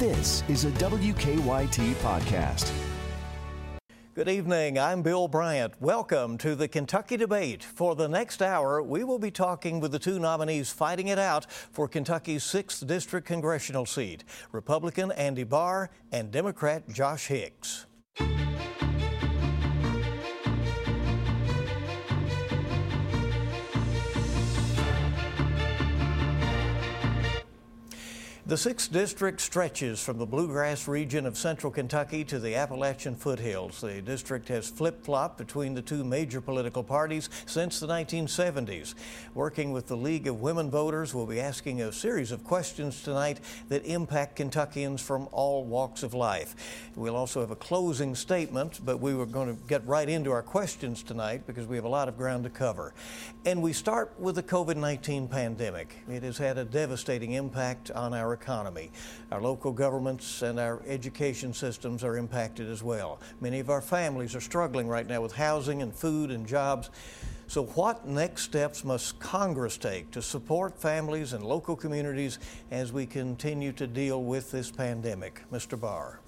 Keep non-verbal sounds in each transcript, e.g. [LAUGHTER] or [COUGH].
This is a WKYT podcast. Good evening. I'm Bill Bryant. Welcome to the Kentucky Debate. For the next hour, we will be talking with the two nominees fighting it out for Kentucky's 6th District congressional seat Republican Andy Barr and Democrat Josh Hicks. The 6th District stretches from the bluegrass region of central Kentucky to the Appalachian foothills. The district has flip flopped between the two major political parties since the 1970s. Working with the League of Women Voters, we'll be asking a series of questions tonight that impact Kentuckians from all walks of life. We'll also have a closing statement, but we were going to get right into our questions tonight because we have a lot of ground to cover. And we start with the COVID 19 pandemic. It has had a devastating impact on our economy. Our local governments and our education systems are impacted as well. Many of our families are struggling right now with housing and food and jobs. So, what next steps must Congress take to support families and local communities as we continue to deal with this pandemic? Mr. Barr.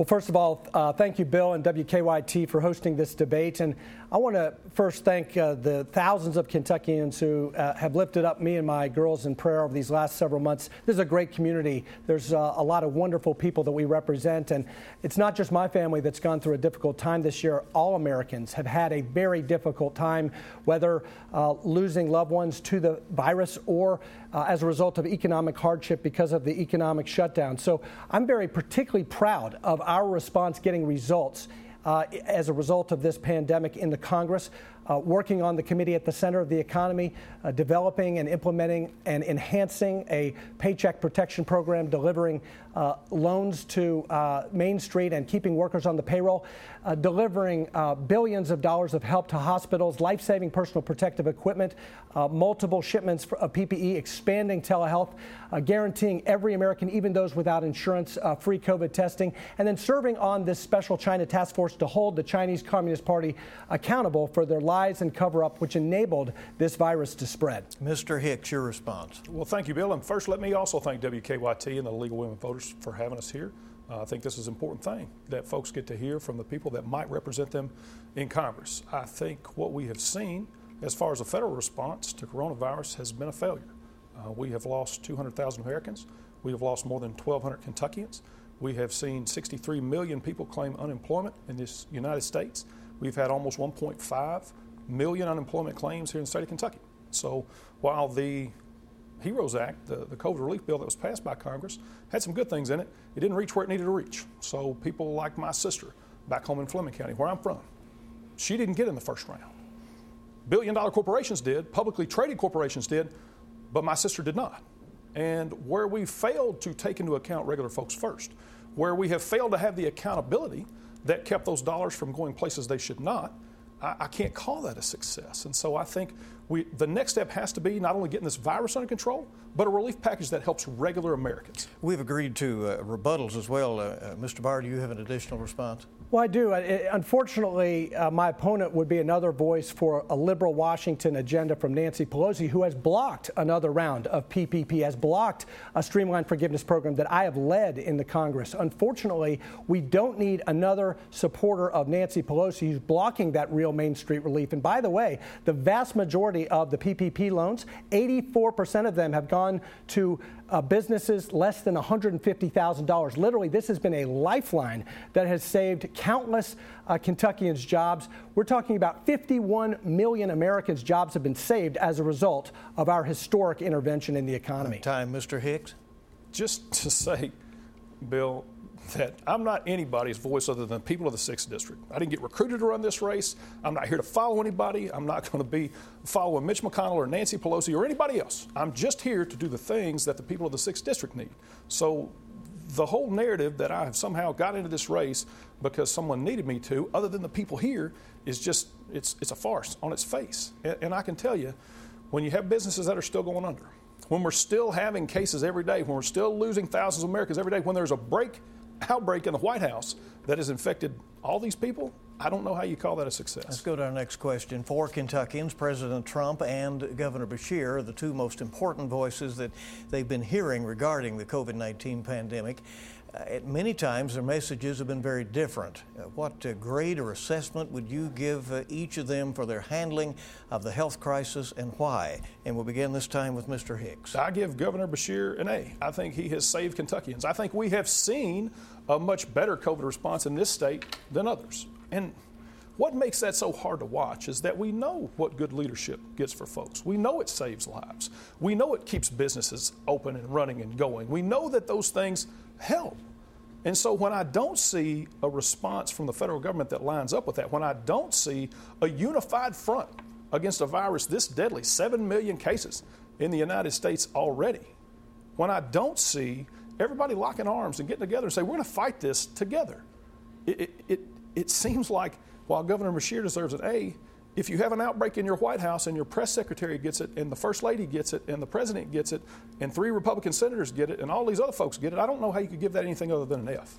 Well, first of all, uh, thank you, Bill and WKYT, for hosting this debate. And I want to first thank uh, the thousands of Kentuckians who uh, have lifted up me and my girls in prayer over these last several months. This is a great community. There's uh, a lot of wonderful people that we represent, and it's not just my family that's gone through a difficult time this year. All Americans have had a very difficult time, whether uh, losing loved ones to the virus or uh, as a result of economic hardship because of the economic shutdown. So I'm very particularly proud of our response getting results uh, as a result of this pandemic in the Congress uh, working on the committee at the center of the economy, uh, developing and implementing and enhancing a paycheck protection program, delivering uh, loans to uh, Main Street and keeping workers on the payroll, uh, delivering uh, billions of dollars of help to hospitals, life saving personal protective equipment, multiple shipments of PPE, expanding telehealth, guaranteeing every American, even those without insurance, free COVID testing, and then serving on this special China task force to hold the Chinese Communist Party accountable for their lies and cover up which enabled this virus to spread. Mr. Hicks, your response. Well, thank you, Bill. And first, let me also thank WKYT and the League of Women Voters for having us here. Uh, I think this is an important thing that folks get to hear from the people that might represent them in Congress. I think what we have seen as far as the federal response to coronavirus has been a failure. Uh, we have lost 200,000 Americans. We have lost more than 1,200 Kentuckians. We have seen 63 million people claim unemployment in this United States. We've had almost 1.5 million unemployment claims here in the state of Kentucky. So while the HEROES Act, the, the COVID relief bill that was passed by Congress, had some good things in it, it didn't reach where it needed to reach. So people like my sister back home in Fleming County, where I'm from, she didn't get in the first round. Billion dollar corporations did, publicly traded corporations did, but my sister did not. And where we failed to take into account regular folks first, where we have failed to have the accountability that kept those dollars from going places they should not, I, I can't call that a success. And so I think we, the next step has to be not only getting this virus under control, but a relief package that helps regular Americans. We've agreed to uh, rebuttals as well. Uh, uh, Mr. Barr, do you have an additional response? Well, I do. unfortunately, uh, my opponent would be another voice for a liberal Washington agenda from Nancy Pelosi, who has blocked another round of PPP, has blocked a streamlined forgiveness program that I have led in the Congress. Unfortunately, we don't need another supporter of Nancy Pelosi who's blocking that real Main Street relief. And by the way, the vast majority of the PPP loans, 84% of them have gone to uh, businesses less than $150,000. Literally, this has been a lifeline that has saved countless uh, Kentuckians' jobs. We're talking about 51 million Americans' jobs have been saved as a result of our historic intervention in the economy. Time, Mr. Hicks. Just to say, Bill, that I'm not anybody's voice other than people of the 6th District. I didn't get recruited to run this race. I'm not here to follow anybody. I'm not going to be following Mitch McConnell or Nancy Pelosi or anybody else. I'm just here to do the things that the people of the 6th District need. So the whole narrative that I have somehow got into this race because someone needed me to, other than the people here, is just, it's, it's a farce on its face. And, and I can tell you, when you have businesses that are still going under, when we're still having cases every day, when we're still losing thousands of Americans every day, when there's a break outbreak in the White House that has infected all these people, I don't know how you call that a success. Let's go to our next question. For Kentuckians, President Trump and Governor Beshear are the two most important voices that they've been hearing regarding the COVID 19 pandemic. Uh, many times their messages have been very different. Uh, what uh, grade or assessment would you give each of them for their handling of the health crisis and why? And we'll begin this time with Mr. Hicks. I give Governor Beshear an A. I think he has saved Kentuckians. I think we have seen a much better COVID response in this state than others. And what makes that so hard to watch is that we know what good leadership gets for folks. We know it saves lives. We know it keeps businesses open and running and going. We know that those things help. And so when I don't see a response from the federal government that lines up with that, when I don't see a unified front against a virus this deadly, 7 million cases in the United States already, when I don't see everybody locking arms and getting together and say, we're going to fight this together, it, it, it, it seems like while Governor Beshear deserves an A, if you have an outbreak in your White House and your press secretary gets it, and the first lady gets it, and the president gets it, and three Republican senators get it, and all these other folks get it, I don't know how you could give that anything other than an F.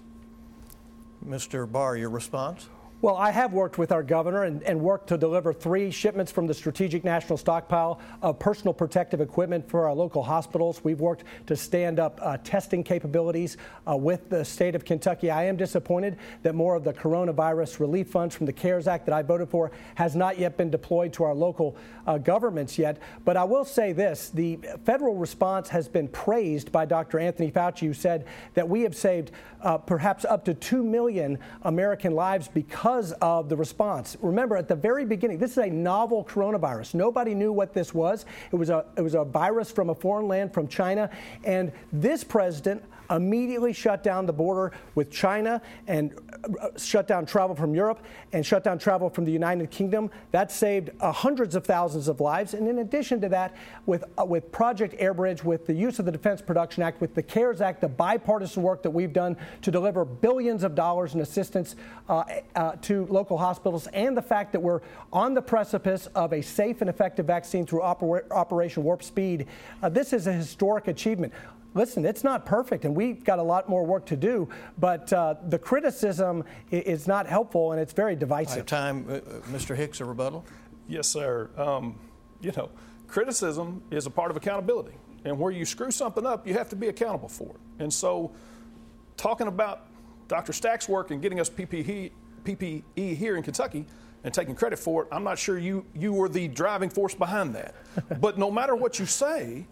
Mr. Barr, your response? Well, I have worked with our governor and, and, worked to deliver three shipments from the Strategic National Stockpile of personal protective equipment for our local hospitals. We've worked to stand up uh, testing capabilities uh, with the state of Kentucky. I am disappointed that more of the coronavirus relief funds from the CARES Act that I voted for has not yet been deployed to our local uh, governments yet. But I will say this the federal response has been praised by Dr. Anthony Fauci, who said that we have saved uh, perhaps up to 2 million American lives because because of the response. Remember, at the very beginning, this is a novel coronavirus. Nobody knew what this was. It was a, it was a virus from a foreign land, from China. And this president immediately shut down the border with China and shut down travel from Europe and shut down travel from the United Kingdom. That saved uh, hundreds of thousands of lives. And in addition to that, with, uh, with Project Airbridge, with the use of the Defense Production Act, with the CARES Act, the bipartisan work that we've done to deliver billions of dollars in assistance uh, uh to local hospitals, and the fact that we're on the precipice of a safe and effective vaccine through Oper- Operation Warp Speed, uh, this is a historic achievement listen, it's not perfect, and we've got a lot more work to do. But uh, the criticism is not helpful, and it's very divisive. time, uh, uh Mr. Hicks, a rebuttal. Yes, sir. Um, you know, criticism is a part of accountability, and where you screw something up, you have to be accountable for it. And so, talking about Dr. Stack's work and getting us PPE, PPE here in Kentucky and taking credit for it, I'm not sure you you were the driving force behind that. [LAUGHS] but no matter what you say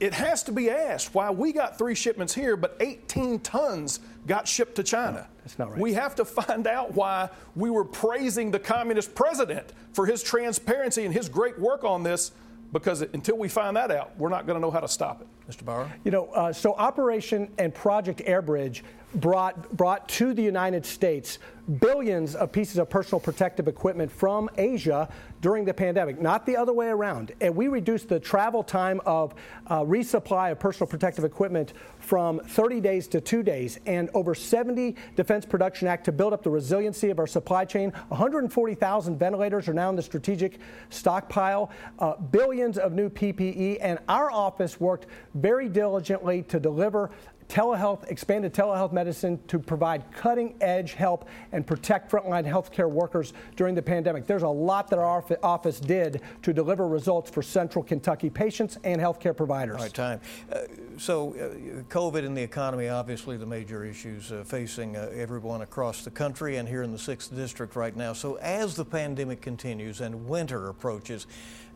it has to be asked why we got three shipments here, but 18 tons got shipped to China. No, that's not right. We have to find out why we were praising the communist president for his transparency and his great work on this, because until we find that out, we're not going to know how to stop it. Mr. Barr? You know, uh, so Operation and Project Airbridge brought, brought to the United States billions of pieces of personal protective equipment from Asia during the pandemic, not the other way around. And we reduced the travel time of uh, resupply of personal protective equipment from 30 days to two days, and over 70 Defense Production Act to build up the resiliency of our supply chain. 140,000 ventilators are now in the strategic stockpile, uh, billions of new PPE, and our office worked very diligently to deliver telehealth, expanded telehealth medicine to provide cutting edge help and protect frontline healthcare workers during the pandemic. There's a lot that our office did to deliver results for central Kentucky patients and healthcare providers. All right, time. Uh, so, uh, COVID and the economy, obviously, the major issues uh, facing uh, everyone across the country and here in the 6th District right now. So, as the pandemic continues and winter approaches,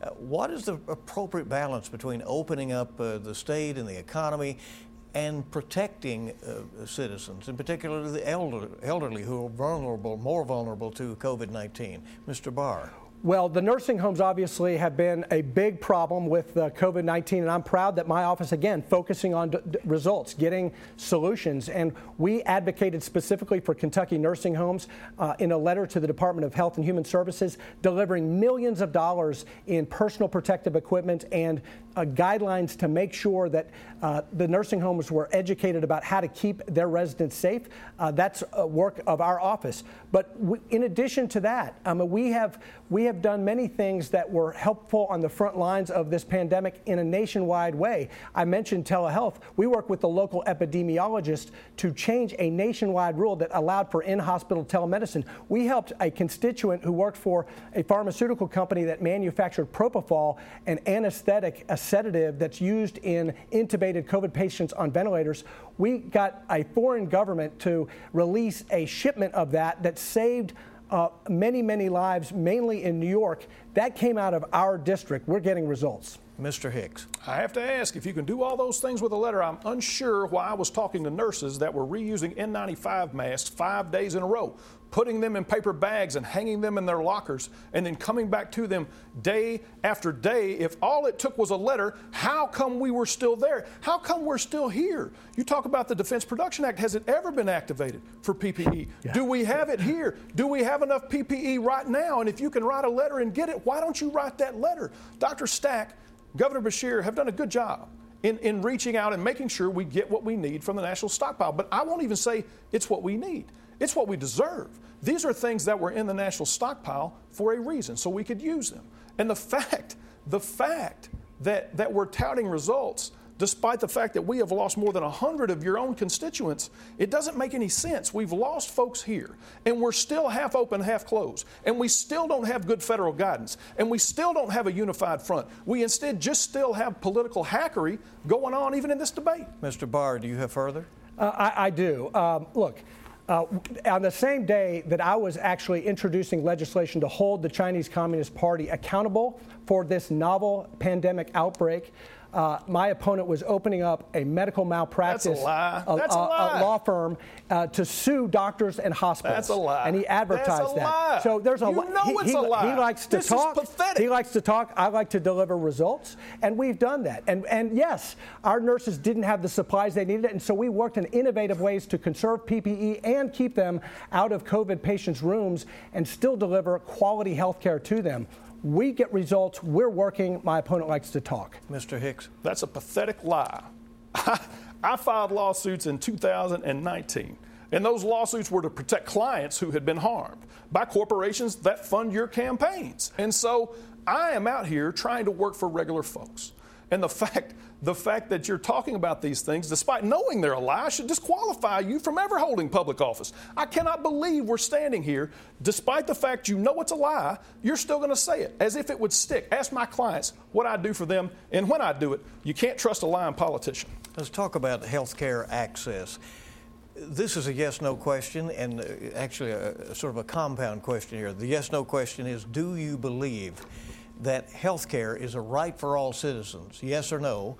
uh, what is the appropriate balance between opening up uh, the state and the economy and protecting uh, citizens, in particular the elder, elderly who are vulnerable, more vulnerable to COVID 19. Mr. Barr. Well, the nursing homes obviously have been a big problem with uh, COVID 19, and I'm proud that my office, again, focusing on d- d- results, getting solutions. And we advocated specifically for Kentucky nursing homes uh, in a letter to the Department of Health and Human Services, delivering millions of dollars in personal protective equipment and uh, guidelines to make sure that uh, the nursing homes were educated about how to keep their residents safe. Uh, that's a work of our office. But we, in addition to that, um, we have we have done many things that were helpful on the front lines of this pandemic in a nationwide way. I mentioned telehealth. We work with the local epidemiologist to change a nationwide rule that allowed for in-hospital telemedicine. We helped a constituent who worked for a pharmaceutical company that manufactured propofol, an anesthetic, a sedative that's used in intubated COVID patients on ventilators. We got a foreign government to release a shipment of that that saved uh, many, many lives, mainly in New York. That came out of our district. We're getting results. Mr. Hicks. I have to ask if you can do all those things with a letter. I'm unsure why I was talking to nurses that were reusing N95 masks five days in a row, putting them in paper bags and hanging them in their lockers, and then coming back to them day after day. If all it took was a letter, how come we were still there? How come we're still here? You talk about the Defense Production Act. Has it ever been activated for PPE? Yeah. Do we have it here? Do we have enough PPE right now? And if you can write a letter and get it, why don't you write that letter? Dr. Stack, Governor Beshear have done a good job in, in reaching out and making sure we get what we need from the national stockpile. But I won't even say it's what we need, it's what we deserve. These are things that were in the national stockpile for a reason, so we could use them. And the fact, the fact that, that we're touting results despite the fact that we have lost more than 100 of your own constituents, it doesn't make any sense. We've lost folks here, and we're still half open, half closed, and we still don't have good federal guidance, and we still don't have a unified front. We instead just still have political hackery going on even in this debate. Mr. Barr, do you have further? Uh, I, I, do. Um, look, uh, on the same day that I was actually introducing legislation to hold the Chinese Communist Party accountable for this novel pandemic outbreak, uh, my opponent was opening up a medical malpractice That's a lie. That's a, a, lie. a law firm uh, to sue doctors and hospitals. That's a lie. And he advertised that. Lie. So there's a you know he, it's he, a lie. He likes to this talk. Is pathetic. He likes to talk. I like to deliver results, and we've done that. And and yes, our nurses didn't have the supplies they needed, and so we worked in innovative ways to conserve PPE and keep them out of COVID patients' rooms and still deliver quality health care to them. We get results. We're working. My opponent likes to talk. Mr. Hicks. That's a pathetic lie. [LAUGHS] I filed lawsuits in 2019, and those lawsuits were to protect clients who had been harmed by corporations that fund your campaigns. And so I am out here trying to work for regular folks. And the [LAUGHS] fact the fact that you're talking about these things, despite knowing they're a lie, should disqualify you from ever holding public office. I cannot believe we're standing here, despite the fact you know it's a lie, you're still going to say it as if it would stick. Ask my clients what I do for them, and when I do it, you can't trust a lying politician. Let's talk about health care access. This is a yes no question, and uh, actually a, a sort of a compound question here. The yes no question is Do you believe? That health care is a right for all citizens, yes or no,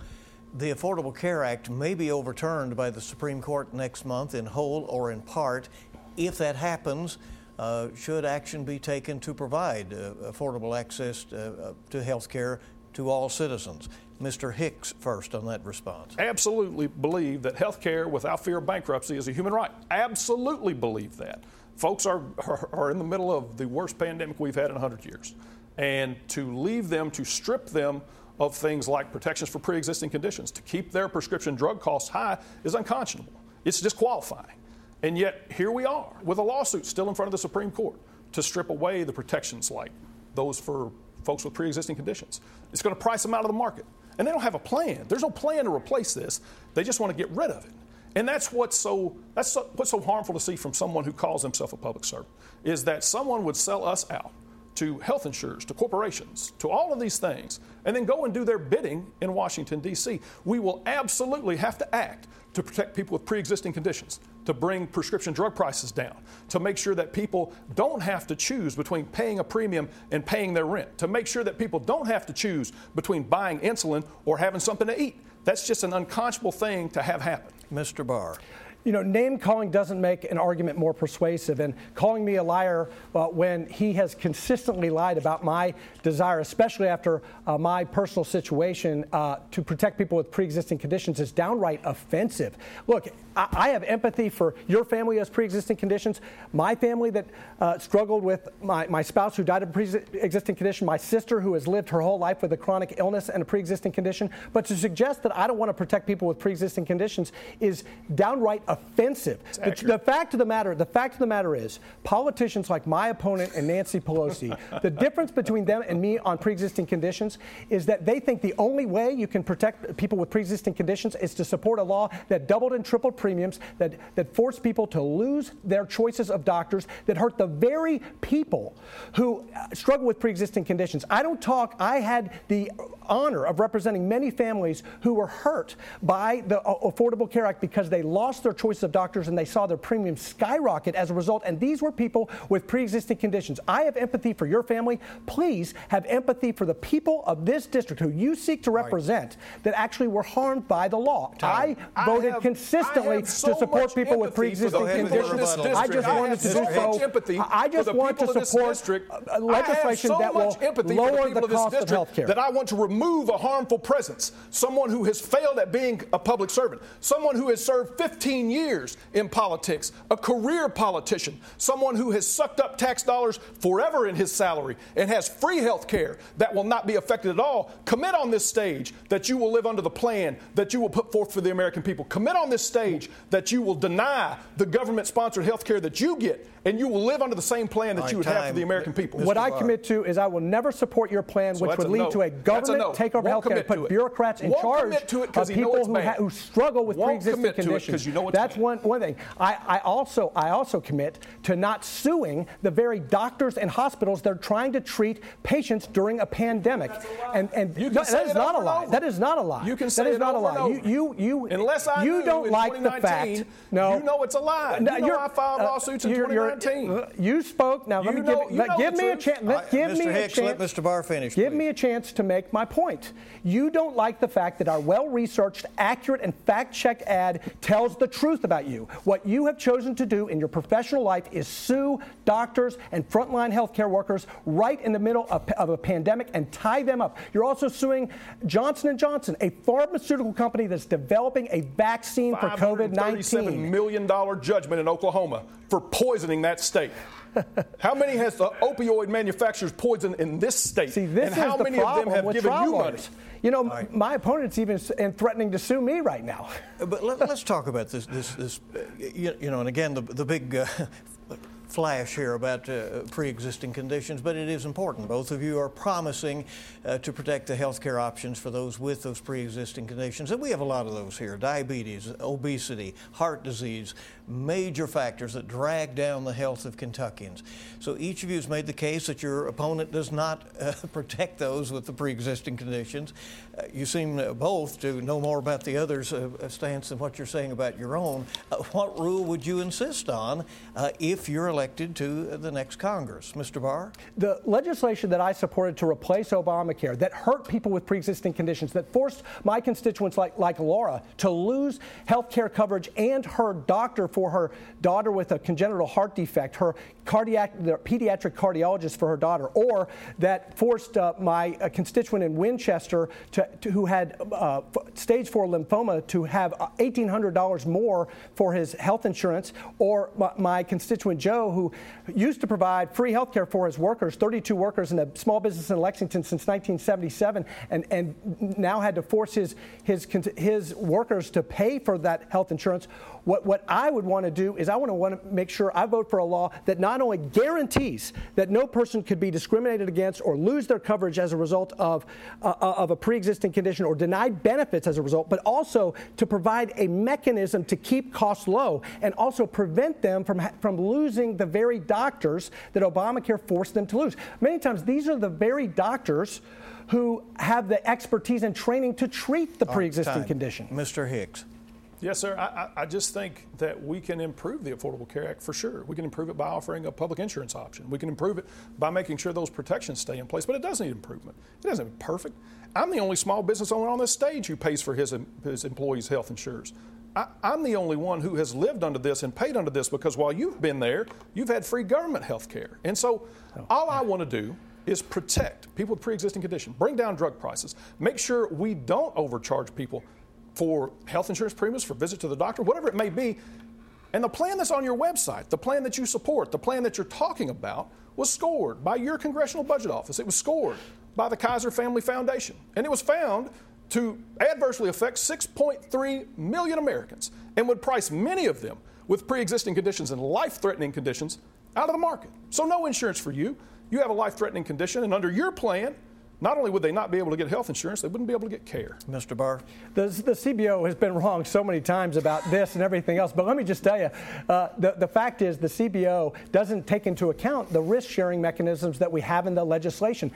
the Affordable Care Act may be overturned by the Supreme Court next month in whole or in part. If that happens, uh, should action be taken to provide uh, affordable access to, uh, to health care to all citizens? Mr. Hicks first on that response. Absolutely believe that health care without fear of bankruptcy is a human right. Absolutely believe that. Folks are, are, are in the middle of the worst pandemic we've had in 100 years and to leave them, to strip them of things like protections for pre existing conditions, to keep their prescription drug costs high is unconscionable. It's disqualifying. And yet, here we are with a lawsuit still in front of the Supreme Court to strip away the protections like those for folks with pre existing conditions. It's going to price them out of the market. And they don't have a plan. There's no plan to replace this. They just want to get rid of it. And that's what's so that's so, what's so harmful to see from someone who calls himself a public servant is that someone would sell us out to health insurers, to corporations, to all of these things, and then go and do their bidding in Washington, D.C. We will absolutely have to act to protect people with pre existing conditions, to bring prescription drug prices down, to make sure that people don't have to choose between paying a premium and paying their rent, to make sure that people don't have to choose between buying insulin or having something to eat. That's just an unconscionable thing to have happen. Mr. Barr. You know, name calling doesn't make an argument more persuasive. And calling me a liar uh, when he has consistently lied about my desire, especially after uh, my personal situation, uh, to protect people with pre existing conditions is downright offensive. Look, I, have empathy for your family who has pre existing conditions, my family that uh, struggled with my, my spouse who died of a pre existing condition, my sister who has lived her whole life with a chronic illness and a pre existing condition. But to suggest that I don't want to protect people with pre existing conditions is downright offensive. The, the, fact of the matter, the fact of the matter is, politicians like my opponent and Nancy Pelosi, the [LAUGHS] difference between them and me on pre-existing conditions is that they think the only way you can protect people with pre-existing conditions is to support a law that doubled and tripled premiums, that that forced people to lose their choices of doctors, that hurt the very people who uh, struggle with pre-existing conditions. I don't talk. I had the honor of representing many families who were hurt by the uh, Affordable Care Act because they lost their choice of doctors and they saw their premiums skyrocket as a result. And these were people with pre existing conditions. I have empathy for your family. Please have empathy for the people of this district who you seek to represent right. that actually were harmed by the law. I voted I have, consistently so to support people with pre existing conditions. I just wanted to do so. I just want to support uh, legislation that will lower the cost of health care. That I want to remove a harmful presence, someone who has failed at being a public servant, someone who has served 15 years in politics, a career politician, someone who has sucked up tax dollars forever in his salary and has free health care that will not be affected at all, commit on this stage that you will live under the plan that you will put forth for the American people. Commit on this stage that you will deny the government sponsored health care that you get and you will live under the same plan that you would time. have for the American people. What Mr. I commit to is I will never support your plan, so which would lead no. to a government no. takeover health care, put bureaucrats in Won't charge of people who, ha- who, struggle with Won't pre-existing conditions. You know That's bad. one, one thing. I, I, also I also commit to not suing the very doctors and hospitals that are trying to treat patients during a pandemic. And and no, that is not a lie. That is not a lie. You can say that is it not over a lie. You, you you unless I you don't like the fact. No, you know it's a lie. No, you know I filed uh, lawsuits in 2019. you spoke. Now let me know, give, let, give me a chance. Let, give Mr. me Hicks, a chance. let Mr. Barr finish. Give please. me a chance to make my point. You don't like the fact that our well-researched, accurate, and fact-checked ad tells the truth about you. What you have chosen to do in your professional life is sue doctors and frontline healthcare workers right in the middle of, of a pandemic and tie them up. You're also suing Johnson & Johnson, a pharmaceutical company that's developing a vaccine for COVID-19. $37 million judgment in Oklahoma for poisoning that state. [LAUGHS] how many has the opioid manufacturers poisoned in this state? See, this and how is many the of them have given you money? You know, right. my opponent's even and threatening to sue me right now. But let, us talk about this. This, this, you, you, know, and again, the, the big uh, flash here about uh, pre-existing conditions, but it is important. Both of you are promising uh, to protect the health care options for those with those pre-existing conditions, and we have a lot of those here: diabetes, obesity, heart disease, major factors that drag down the health of Kentuckians. So each of you has made the case that your opponent does not uh, [LAUGHS] protect those with the pre-existing conditions. Uh, you seem uh, both to know more about the other's uh, stance than what you're saying about your own. Uh, what rule would you insist on if you're elected to the next Congress, Mr. Barr? The legislation that I supported to replace Obamacare that hurt people with pre-existing conditions, that forced my constituents like, like Laura to lose health care coverage and her doctor for for her daughter with a congenital heart defect, her cardiac, the pediatric cardiologist for her daughter, or that forced uh, my uh, constituent in Winchester to, to who had uh, stage four lymphoma to have $1,800 more for his health insurance, or my, my, constituent Joe who used to provide free health care for his workers, 32 workers in a small business in Lexington since 1977, and, and now had to force his, his, his workers to pay for that health insurance. What, what I would want to do is I want to want to make sure I vote for a law that not only guarantees that no person could be discriminated against or lose their coverage as a result of, uh, uh, of a pre-existing condition or denied benefits as a result, but also to provide a mechanism to keep costs low and also prevent them from, from losing the very doctors that Obamacare forced them to lose. Many times these are the very doctors who have the expertise and training to treat the pre-existing condition. Mr. Hicks. Yes, sir. I, I, just think that we can improve the Affordable Care Act for sure. We can improve it by offering a public insurance option. We can improve it by making sure those protections stay in place, but it does need improvement. It doesn't need perfect. I'm the only small business owner on this stage who pays for his, his employees' health insurance. I, am the only one who has lived under this and paid under this because while you've been there, you've had free government health care. And so oh. all I want to do is protect people with pre existing conditions, bring down drug prices, make sure we don't overcharge people for health insurance premiums, for visit to the doctor, whatever it may be. And the plan that's on your website, the plan that you support, the plan that you're talking about, was scored by your Congressional Budget Office. It was scored by the Kaiser Family Foundation. And it was found to adversely affect 6.3 million Americans and would price many of them with pre existing conditions and life threatening conditions out of the market. So, no insurance for you. You have a life threatening condition, and under your plan, not only would they not be able to get health insurance, they wouldn't be able to get care. Mr. Barr? The, the CBO has been wrong so many times about this and everything else, but let me just tell you uh, the, the fact is the CBO doesn't take into account the risk sharing mechanisms that we have in the legislation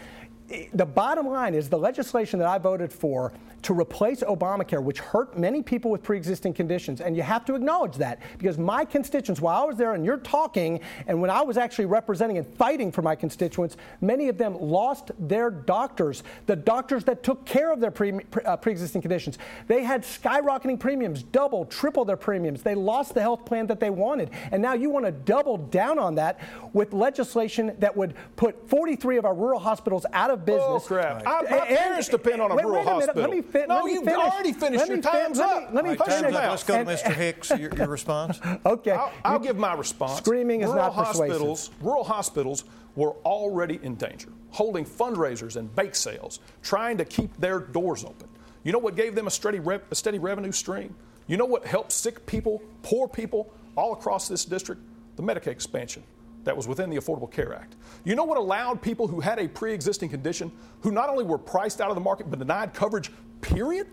the bottom line is the legislation that I voted for to replace Obamacare, which hurt many people with pre existing conditions. And you have to acknowledge that because my constituents, while I was there and you're talking, and when I was actually representing and fighting for my constituents, many of them lost their doctors, the doctors that took care of their pre uh, existing conditions. They had skyrocketing premiums, double, triple their premiums. They lost the health plan that they wanted. And now you want to double down on that with legislation that would put 43 of our rural hospitals out of business. Oh, crap. I, my and, parents depend on a wait, rural wait a hospital. Let me fi- no, let me you've finish. already finished. Your time's fin- up. Let me, let me right, finish. Let's go to Mr. Hicks. Your, your response. [LAUGHS] okay. I'll, I'll give my response. Screaming is not hospitals, persuasive. Rural hospitals were already in danger, holding fundraisers and bake sales, trying to keep their doors open. You know what gave them a steady, a steady revenue stream? You know what helped sick people, poor people all across this district? The Medicaid expansion that was within the Affordable Care Act. You know what allowed people who had a pre existing condition, who not only were priced out of the market but denied coverage, period?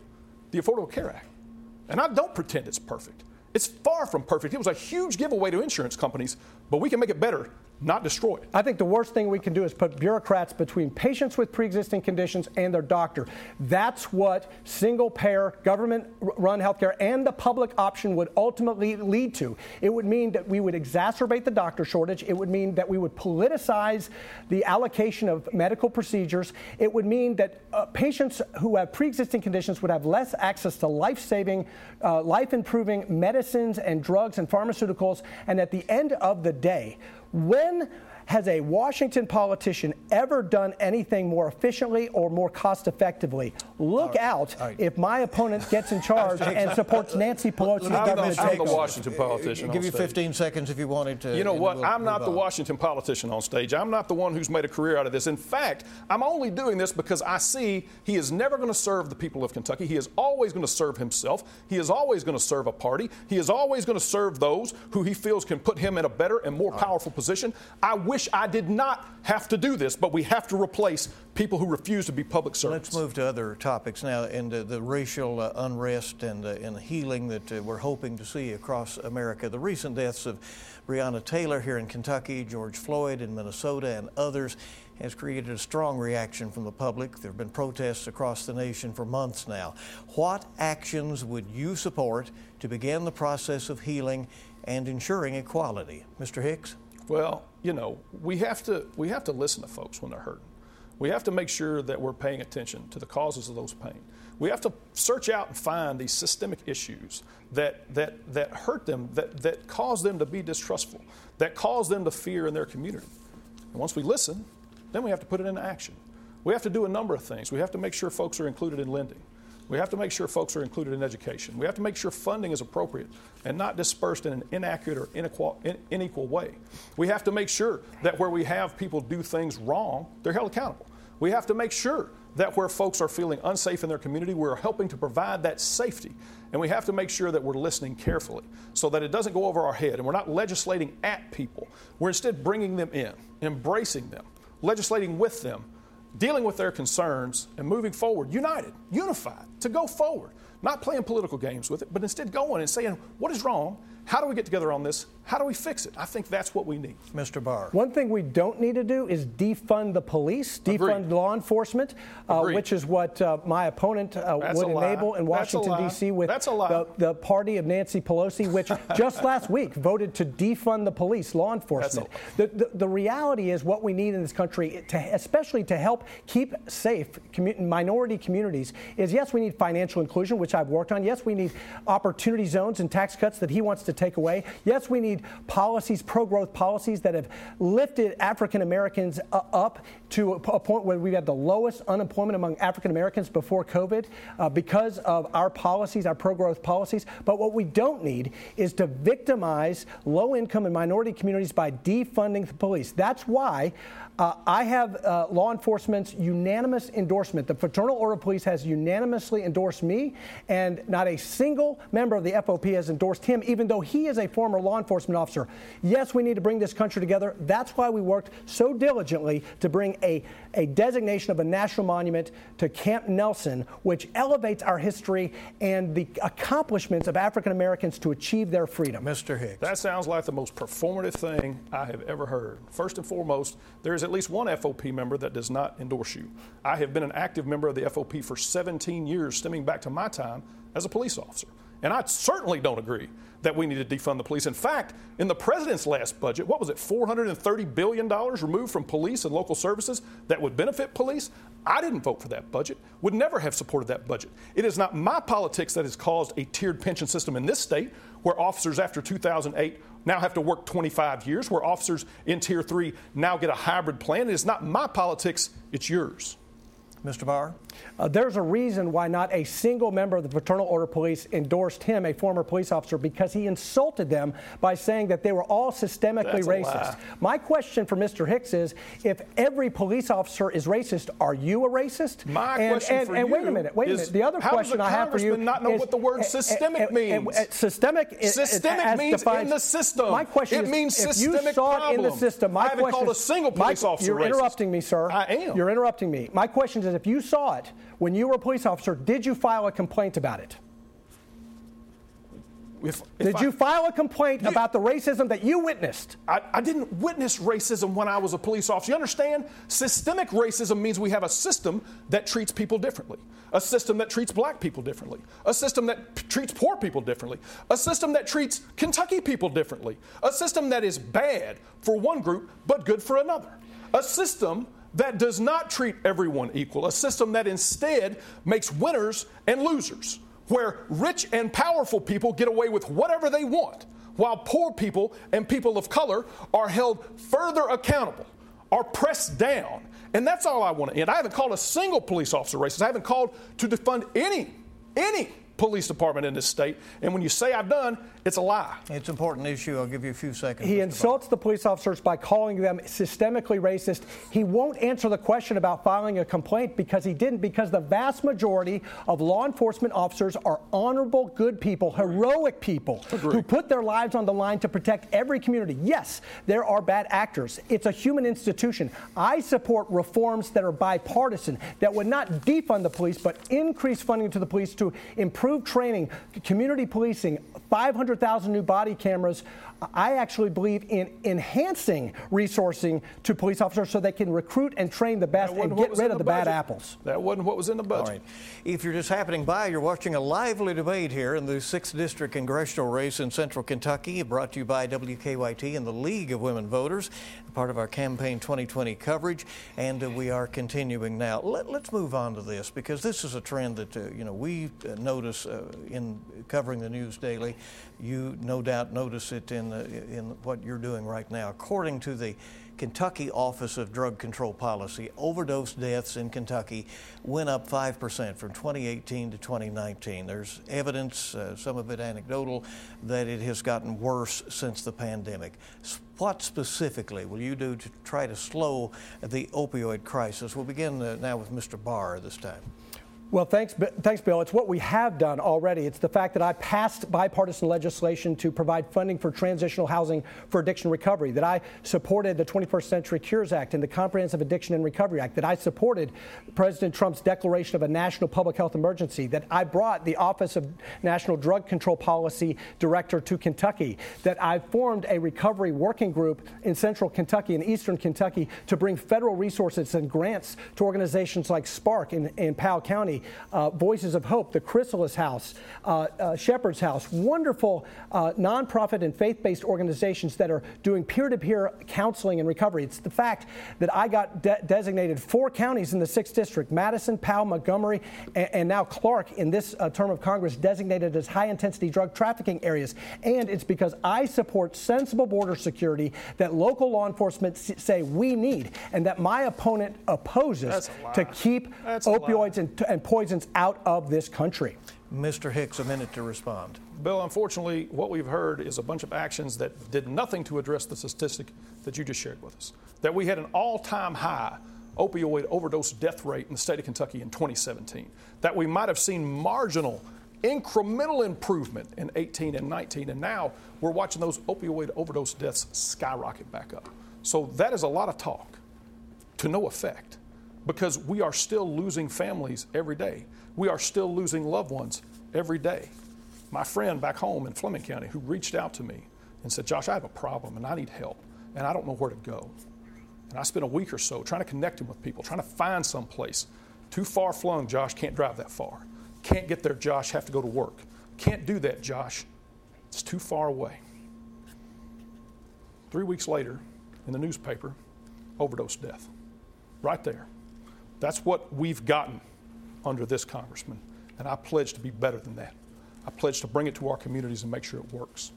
The Affordable Care Act. And I don't pretend it's perfect. It's far from perfect. It was a huge giveaway to insurance companies, but we can make it better not destroy it. I think the worst thing we can do is put bureaucrats between patients with pre existing conditions and their doctor. That's what single payer, government run healthcare and the public option would ultimately lead to. It would mean that we would exacerbate the doctor shortage. It would mean that we would politicize the allocation of medical procedures. It would mean that uh, patients who have pre existing conditions would have less access to life saving, uh, life improving medicines and drugs and pharmaceuticals. And at the end of the day, when has a Washington politician ever done anything more efficiently or more cost effectively? Look right. out right. if my opponent gets in [LAUGHS] charge and supports Nancy Pelosi. I'm, the, I'm the Washington politician. I'll give you 15 seconds if you wanted to. You know what? I'm not the Washington politician on stage. I'm not the one who's made a career out of this. In fact, I'm only doing this because I see he is never going to serve the people of Kentucky. He is always going to serve himself. He is always going to serve a party. He is always going to serve those who he feels can put him in a better and more powerful position. I wish wish I did not have to do this, but we have to replace people who refuse to be public servants. Let's move to other topics now and uh, the racial uh, unrest and, uh, and healing that uh, we're hoping to see across America. The recent deaths of Breonna Taylor here in Kentucky, George Floyd in Minnesota, and others has created a strong reaction from the public. There have been protests across the nation for months now. What actions would you support to begin the process of healing and ensuring equality? Mr. Hicks? Well, you know, we have to we have to listen to folks when they're hurting. We have to make sure that we're paying attention to the causes of those pain. We have to search out and find these systemic issues that that that hurt them, that that cause them to be distrustful, that cause them to fear in their community. And once we listen, then we have to put it into action. We have to do a number of things. We have to make sure folks are included in lending. We have to make sure folks are included in education. We have to make sure funding is appropriate and not dispersed in an inaccurate or unequal, way. We have to make sure that where we have people do things wrong, they're held accountable. We have to make sure that where folks are feeling unsafe in their community, we're helping to provide that safety. And we have to make sure that we're listening carefully so that it doesn't go over our head and we're not legislating at people. We're instead bringing them in, embracing them, legislating with them, dealing with their concerns and moving forward, united, unified, to go forward. Not playing political games with it, but instead going and saying, what is wrong? How do we get together on this? How do we fix it? I think that's what we need. Mr. Barr. One thing we don't need to do is defund the police, defund Agreed. law enforcement, uh, which is what uh, my opponent uh, would enable in Washington. D.C. with That's a. The, the party of Nancy Pelosi, which [LAUGHS] just last week voted to defund the police, law enforcement. The, the, the reality is what we need in this country, to, especially to help keep safe commu- minority communities, is yes, we need financial inclusion, which I've worked on. Yes, we need opportunity zones and tax cuts that he wants to take away. Yes, we need policies, pro growth policies that have lifted African Americans uh, up to a, point where we have had the lowest unemployment among African Americans before COVID uh, because of our policies, our pro growth policies. But what we don't need is to victimize low income and minority communities by defunding the police. That's why uh, I have uh, law enforcement's unanimous endorsement. The Fraternal Order of Police has unanimously endorsed me, and not a single member of the FOP has endorsed him, even though he is a former law enforcement officer. Yes, we need to bring this country together. That's why we worked so diligently to bring a, a designation of a national monument to Camp Nelson, which elevates our history and the accomplishments of African Americans to achieve their freedom. Mr. Hicks. That sounds like the most performative thing I have ever heard. First and foremost, there is at least one FOP member that does not endorse you. I have been an active member of the FOP for 17 years, stemming back to my time as a police officer. And I certainly don't agree that we need to defund the police. In fact, in the president's last budget, what was it, $430 billion removed from police and local services that would benefit police? I didn't vote for that budget, would never have supported that budget. It is not my politics that has caused a tiered pension system in this state where officers after 2008 now have to work 25 years, where officers in Tier 3 now get a hybrid plan. It is not my politics, it's yours. Mr. Barr. Uh, there's a reason why not a single member of the Fraternal Order Police endorsed him, a former police officer, because he insulted them by saying that they were all systemically That's racist. My question for Mr. Hicks is if every police officer is racist, are you a racist? My and, question and, for and wait a minute, wait a minute. The other question a I have for you congressman not know is, what the word uh, uh, systemic uh, uh, means? uh, systemic, is- means defined- in the system. My question It is, means if systemic you saw it in the system, my I haven't question called a is- single my- police officer You're racist. interrupting me, sir. I am. You're interrupting me. My question is, if you saw it when you were a police officer, did you file a complaint about it? If- if Did I- you file a complaint about the racism that you witnessed? I, I didn't witness racism when I was a police officer. You understand? Systemic racism means we have a system that treats people differently, a system that treats black people differently, a system that p- treats poor people differently, a system that treats Kentucky people differently, a system that is bad for one group but good for another, a system that does not treat everyone equal, a system that instead makes winners and losers where rich and powerful people get away with whatever they want, while poor people and people of color are held further accountable, are pressed down. And that's all I want to end. I haven't called a single police officer racist. I haven't called to defund any, any police department in this state. And when you say I've done, it's a lie. It's an important issue. I'll give you a few seconds. He Mr. insults the police officers by calling them systemically racist. He won't answer the question about filing a complaint because he didn't, because the vast majority of law enforcement officers are honorable, good people, heroic people who put their lives on the line to protect every community. Yes, there are bad actors. It's a human institution. I support reforms that are bipartisan, that would not defund the police, but increase funding to the police to improve training, community policing, 500,000 new body cameras. I actually believe in enhancing resourcing to police officers so they can recruit and train the best and get rid of the the bad apples. That wasn't what was in the budget. All right. If you're just happening by, you're watching a lively debate here in the 6th District congressional race in central Kentucky, brought to you by WKYT and the League of Women Voters, part of our Campaign 2020 coverage. And uh, we are continuing now. Let, us move on to this because this is a trend that, uh, you know, we uh, notice uh, in covering the news daily. You no doubt notice it in, in what you're doing right now. According to the Kentucky Office of Drug Control Policy, overdose deaths in Kentucky went up 5% from 2018 to 2019. There's evidence, uh, some of it anecdotal, that it has gotten worse since the pandemic. What specifically will you do to try to slow the opioid crisis? We'll begin uh, now with Mr. Barr this time. Well, thanks, thanks, Bill. It's what we have done already. It's the fact that I passed bipartisan legislation to provide funding for transitional housing for addiction recovery, that I supported the 21st Century Cures Act and the Comprehensive Addiction and Recovery Act, that I supported President Trump's declaration of a national public health emergency, that I brought the Office of National Drug Control Policy Director to Kentucky, that I formed a recovery working group in central Kentucky and eastern Kentucky to bring federal resources and grants to organizations like Spark in, in Powell County uh, Voices of Hope, the Chrysalis House, uh, uh, Shepherd's House, wonderful uh, nonprofit and faith based organizations that are doing peer to peer counseling and recovery. It's the fact that I got de- designated four counties in the 6th District Madison, Powell, Montgomery, and, and now Clark in this uh, term of Congress designated as high intensity drug trafficking areas. And it's because I support sensible border security that local law enforcement s- say we need and that my opponent opposes to keep That's opioids and, and poisons out of this country. Mr. Hicks, a minute to respond. Bill, unfortunately, what we've heard is a bunch of actions that did nothing to address the statistic that you just shared with us. That we had an all time high opioid overdose death rate in the state of Kentucky in 2017. That we might have seen marginal, incremental improvement in 18 and 19, and now we're watching those opioid overdose deaths skyrocket back up. So that is a lot of talk to no effect because we are still losing families every day. We are still losing loved ones every day. My friend back home in Fleming County who reached out to me and said, Josh, I have a problem and I need help and I don't know where to go. And I spent a week or so trying to connect him with people, trying to find some place. Too far flung, Josh, can't drive that far. Can't get there, Josh, have to go to work. Can't do that, Josh. It's too far away. Three weeks later, in the newspaper, overdose death. Right there. That's what we've gotten under this congressman. And I pledge to be better than that. I pledge to bring it to our communities and make sure it works.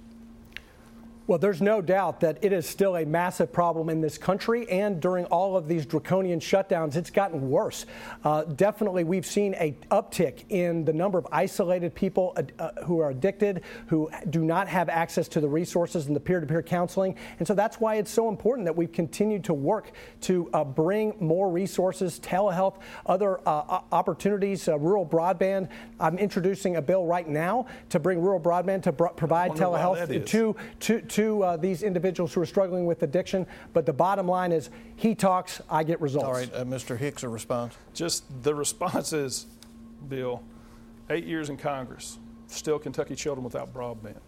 Well, there's no doubt that it is still a massive problem in this country, and during all of these draconian shutdowns, it's gotten worse. Uh, definitely, we've seen a uptick in the number of isolated people uh, uh, who are addicted, who do not have access to the resources and the peer-to-peer counseling, and so that's why it's so important that we've continued to work to uh, bring more resources, telehealth, other uh, opportunities, uh, rural broadband. I'm introducing a bill right now to bring rural broadband to br- provide telehealth to to to uh, these individuals who are struggling with addiction. But the bottom line is he talks, I get results. All right, uh, Mr. Hicks, a response? Just the response is, Bill, eight years in Congress, still Kentucky children without broadband.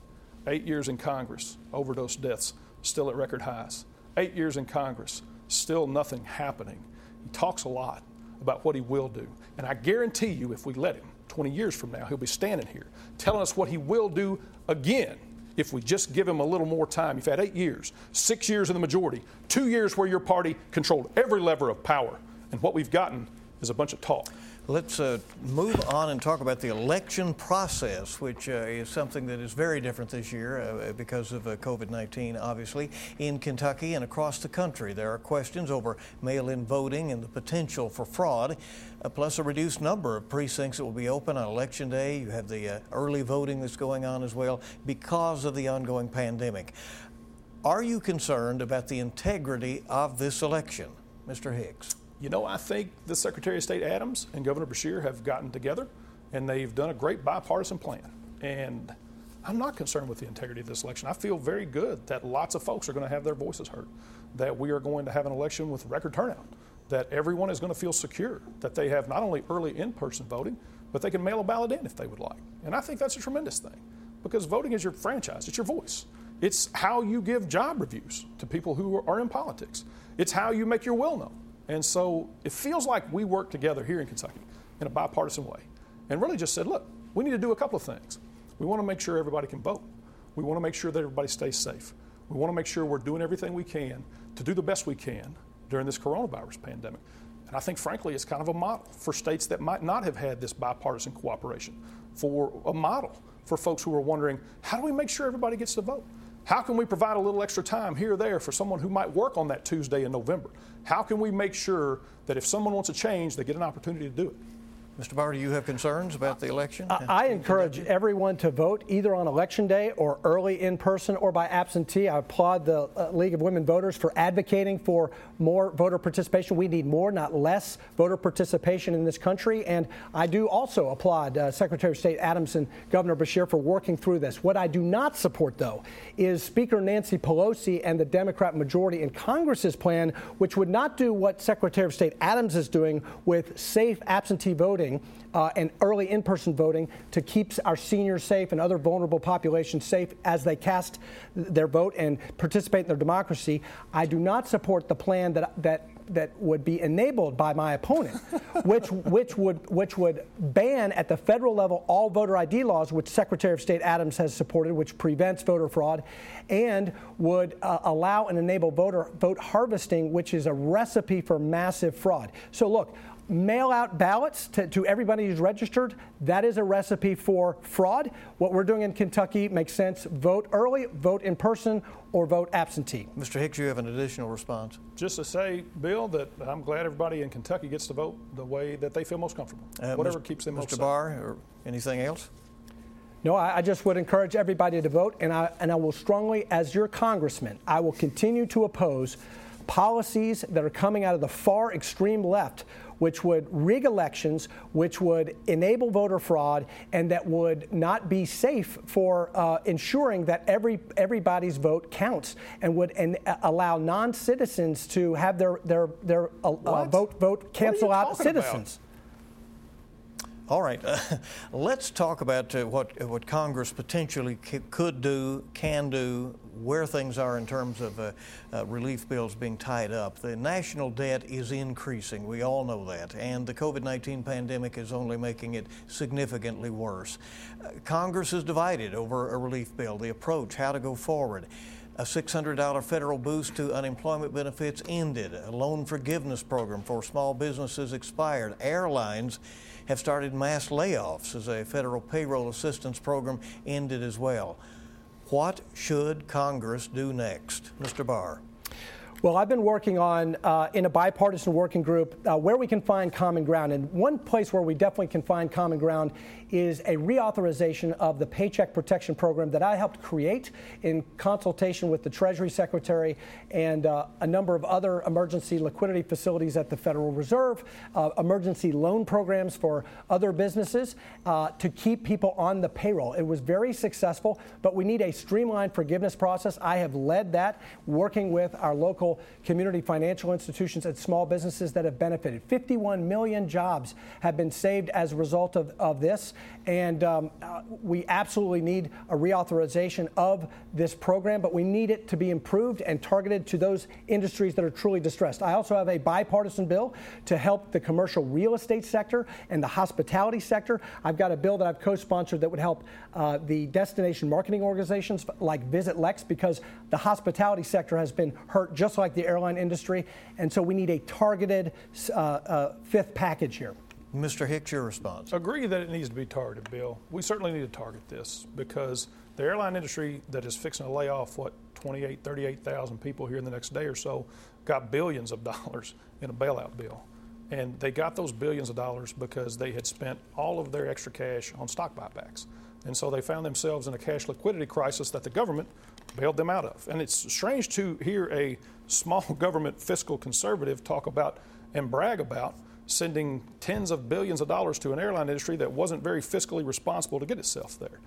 Eight years in Congress, overdose deaths still at record highs. Eight years in Congress, still nothing happening. He talks a lot about what he will do. And I guarantee you, if we let him, 20 years from now, he'll be standing here telling us what he will do again if we just give him a little more time. You've had eight years, six years in the majority, two years where your party controlled every lever of power. And what we've gotten is a bunch of talk. Let's uh, move on and talk about the election process, which uh, is something that is very different this year uh, because of uh, COVID 19, obviously. In Kentucky and across the country, there are questions over mail in voting and the potential for fraud, uh, plus a reduced number of precincts that will be open on Election Day. You have the uh, early voting that's going on as well because of the ongoing pandemic. Are you concerned about the integrity of this election, Mr. Hicks? You know, I think the Secretary of State Adams and Governor Beshear have gotten together and they've done a great bipartisan plan. And I'm not concerned with the integrity of this election. I feel very good that lots of folks are going to have their voices heard, that we are going to have an election with record turnout, that everyone is going to feel secure, that they have not only early in person voting, but they can mail a ballot in if they would like. And I think that's a tremendous thing because voting is your franchise, it's your voice. It's how you give job reviews to people who are in politics, it's how you make your will known. And so it feels like we worked together here in Kentucky in a bipartisan way and really just said, look, we need to do a couple of things. We want to make sure everybody can vote. We want to make sure that everybody stays safe. We want to make sure we're doing everything we can to do the best we can during this coronavirus pandemic. And I think, frankly, it's kind of a model for states that might not have had this bipartisan cooperation, for a model for folks who are wondering how do we make sure everybody gets to vote? How can we provide a little extra time here or there for someone who might work on that Tuesday in November? How can we make sure that if someone wants a change, they get an opportunity to do it? Mr. Barr, do you have concerns about the election? I, I encourage everyone to vote either on election day or early in person or by absentee. I applaud the uh, League of Women Voters for advocating for more voter participation. We need more, not less, voter participation in this country. And I do also applaud uh, Secretary of State Adams and Governor Beshear for working through this. What I do not support, though, is Speaker Nancy Pelosi and the Democrat majority in Congress's plan, which would not do what Secretary of State Adams is doing with safe absentee voting voting uh, and early in person voting to keep our seniors safe and other vulnerable populations safe as they cast their vote and participate in their democracy. I do not support the plan that, that that would be enabled by my opponent, [LAUGHS] which which would which would ban at the federal level all voter ID laws, which Secretary of State Adams has supported, which prevents voter fraud, and would uh, allow and enable voter vote harvesting, which is a recipe for massive fraud. So look, mail out ballots to, to, everybody who's registered, that is a recipe for fraud. What we're doing in Kentucky makes sense. Vote early, vote in person, or vote absentee. Mr. Hicks, you have an additional response. Just to say, Bill, that I'm glad everybody in Kentucky gets to vote the way that they feel most comfortable, uh, whatever Mr. keeps them Mr. most Mr. Barr, or anything else? No, I, I just would encourage everybody to vote, and I, and I will strongly, as your congressman, I will continue to oppose policies that are coming out of the far extreme left which would rig elections, which would enable voter fraud, and that would not be safe for uh, ensuring that every everybody's vote counts, and would and uh, allow non-citizens to have their their their uh, uh vote vote cancel out citizens. About? All right, uh, [LAUGHS] let's talk about uh, what what Congress potentially c- could do, can do, where things are in terms of uh, uh relief bills being tied up. The national debt is increasing. We all know that, and the COVID-19 pandemic is only making it significantly worse. Uh, Congress is divided over a relief bill, the approach, how to go forward. A $600 federal boost to unemployment benefits ended. A loan forgiveness program for small businesses expired. Airlines have started mass layoffs as a federal payroll assistance program ended as well. What should Congress do next? Mr. Barr. Well, I've been working on uh, in a bipartisan working group uh, where we can find common ground. And one place where we definitely can find common ground is a reauthorization of the Paycheck Protection Program that I helped create in consultation with the Treasury Secretary and uh, a number of other emergency liquidity facilities at the Federal Reserve, uh, emergency loan programs for other businesses uh, to keep people on the payroll. It was very successful, but we need a streamlined forgiveness process. I have led that working with our local community financial institutions and small businesses that have benefited. 51 million jobs have been saved as a result of, of this. And um, uh, we absolutely need a reauthorization of this program, but we need it to be improved and targeted to those industries that are truly distressed. I also have a bipartisan bill to help the commercial real estate sector and the hospitality sector. I've got a bill that I've co sponsored that would help uh, the destination marketing organizations like Visit Lex because the hospitality sector has been hurt just like the airline industry. And so we need a targeted uh, uh fifth package here. Mr. Hicks, your response. Agree that it needs to be targeted, Bill. We certainly need to target this because the airline industry that is fixing to lay off, what, 28, 38,000 people here in the next day or so, got billions of [LAUGHS] dollars in a bailout bill. And they got those billions of dollars because they had spent all of their extra cash on stock buybacks. And so they found themselves in a cash liquidity crisis that the government bailed them out of. And it's strange to hear a [LAUGHS] small government fiscal conservative talk about and brag about sending tens of billions of dollars to an airline industry that wasn't very fiscally responsible to get itself there.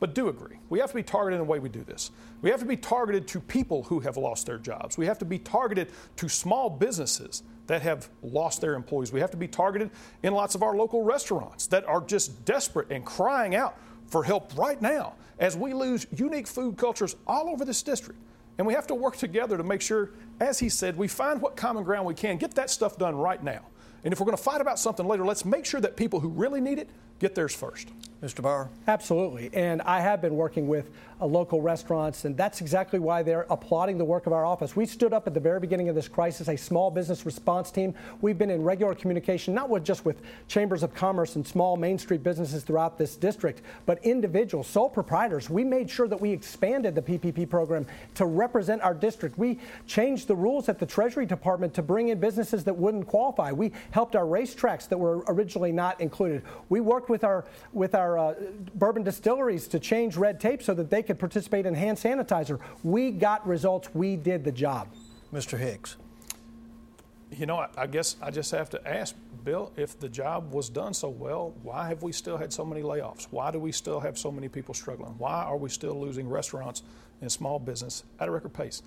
But do agree, we have to be targeted in the way we do this. We have to be targeted to people who have lost their jobs. We have to be targeted to small businesses that have lost their employees. We have to be targeted in lots of our local restaurants that are just desperate and crying out for help right now as we lose unique food cultures all over this district. And we have to work together to make sure, as he said, we find what common ground we can, get that stuff done right now. And if we're going to fight about something later, let's make sure that people who really need it get theirs first. Mr. Barr? Absolutely. And I have been working with uh, local restaurants, and that's exactly why they're applauding the work of our office. We stood up at the very beginning of this crisis, a small business response team. We've been in regular communication, not with just with chambers of commerce and small Main Street businesses throughout this district, but individuals, sole proprietors. We made sure that we expanded the PPP program to represent our district. We changed the rules at the Treasury Department to bring in businesses that wouldn't qualify. We helped our racetracks that were originally not included. We worked with our with our uh, bourbon distilleries to change red tape so that they could participate in hand sanitizer. We got results. We did the job. Mr. Hicks. You know, I, I guess I just have to ask Bill, if the job was done so well, why have we still had so many layoffs? Why do we still have so many people struggling? Why are we still losing restaurants and small business at a record pace?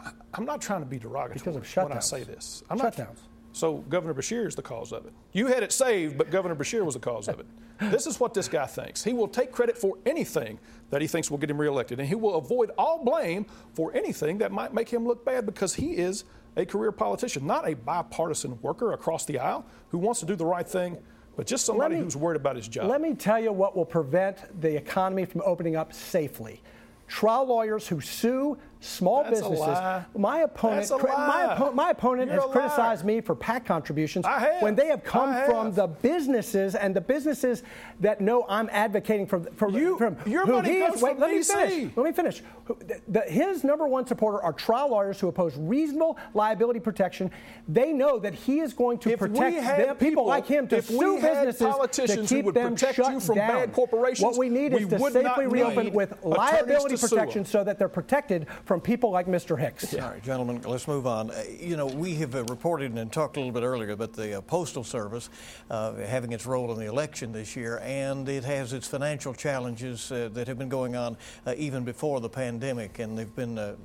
I, am not trying to be derogatory because of shutdowns. when I say this. I'm shutdowns. Not, so Governor Beshear is the cause of it. You had it saved, but Governor Beshear was the cause of it. this is what this guy thinks. He will take credit for anything that he thinks will get him reelected, and he will avoid all blame for anything that might make him look bad because he is a career politician, not a bipartisan worker across the aisle who wants to do the right thing, but just somebody me, who's worried about his job. Let me tell you what will prevent the economy from opening up safely. Trial lawyers who sue small That's businesses. My opponent, my, oppo- my, opponent You're has criticized me for PAC contributions when they have come have. from the businesses and the businesses that know I'm advocating for. for you, from your money comes is, wait, from let DC. me finish. Let me finish. The, the, his number one supporter are trial lawyers who oppose reasonable liability protection. They know that he is going to if protect them, people, people, like him to sue businesses to keep them shut you from down. bad corporations, what we need is to safely reopen with liability protection so that they're protected from people like Mr. Mr. Hicks. Yeah. All right, gentlemen, let's move on. Uh, you know, we have uh, reported and talked a little bit earlier about the uh, Postal Service uh, having its role in the election this year, and it has its financial challenges uh, that have been going on uh, even before the pandemic, and they've been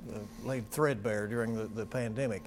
laid threadbare during the, the pandemic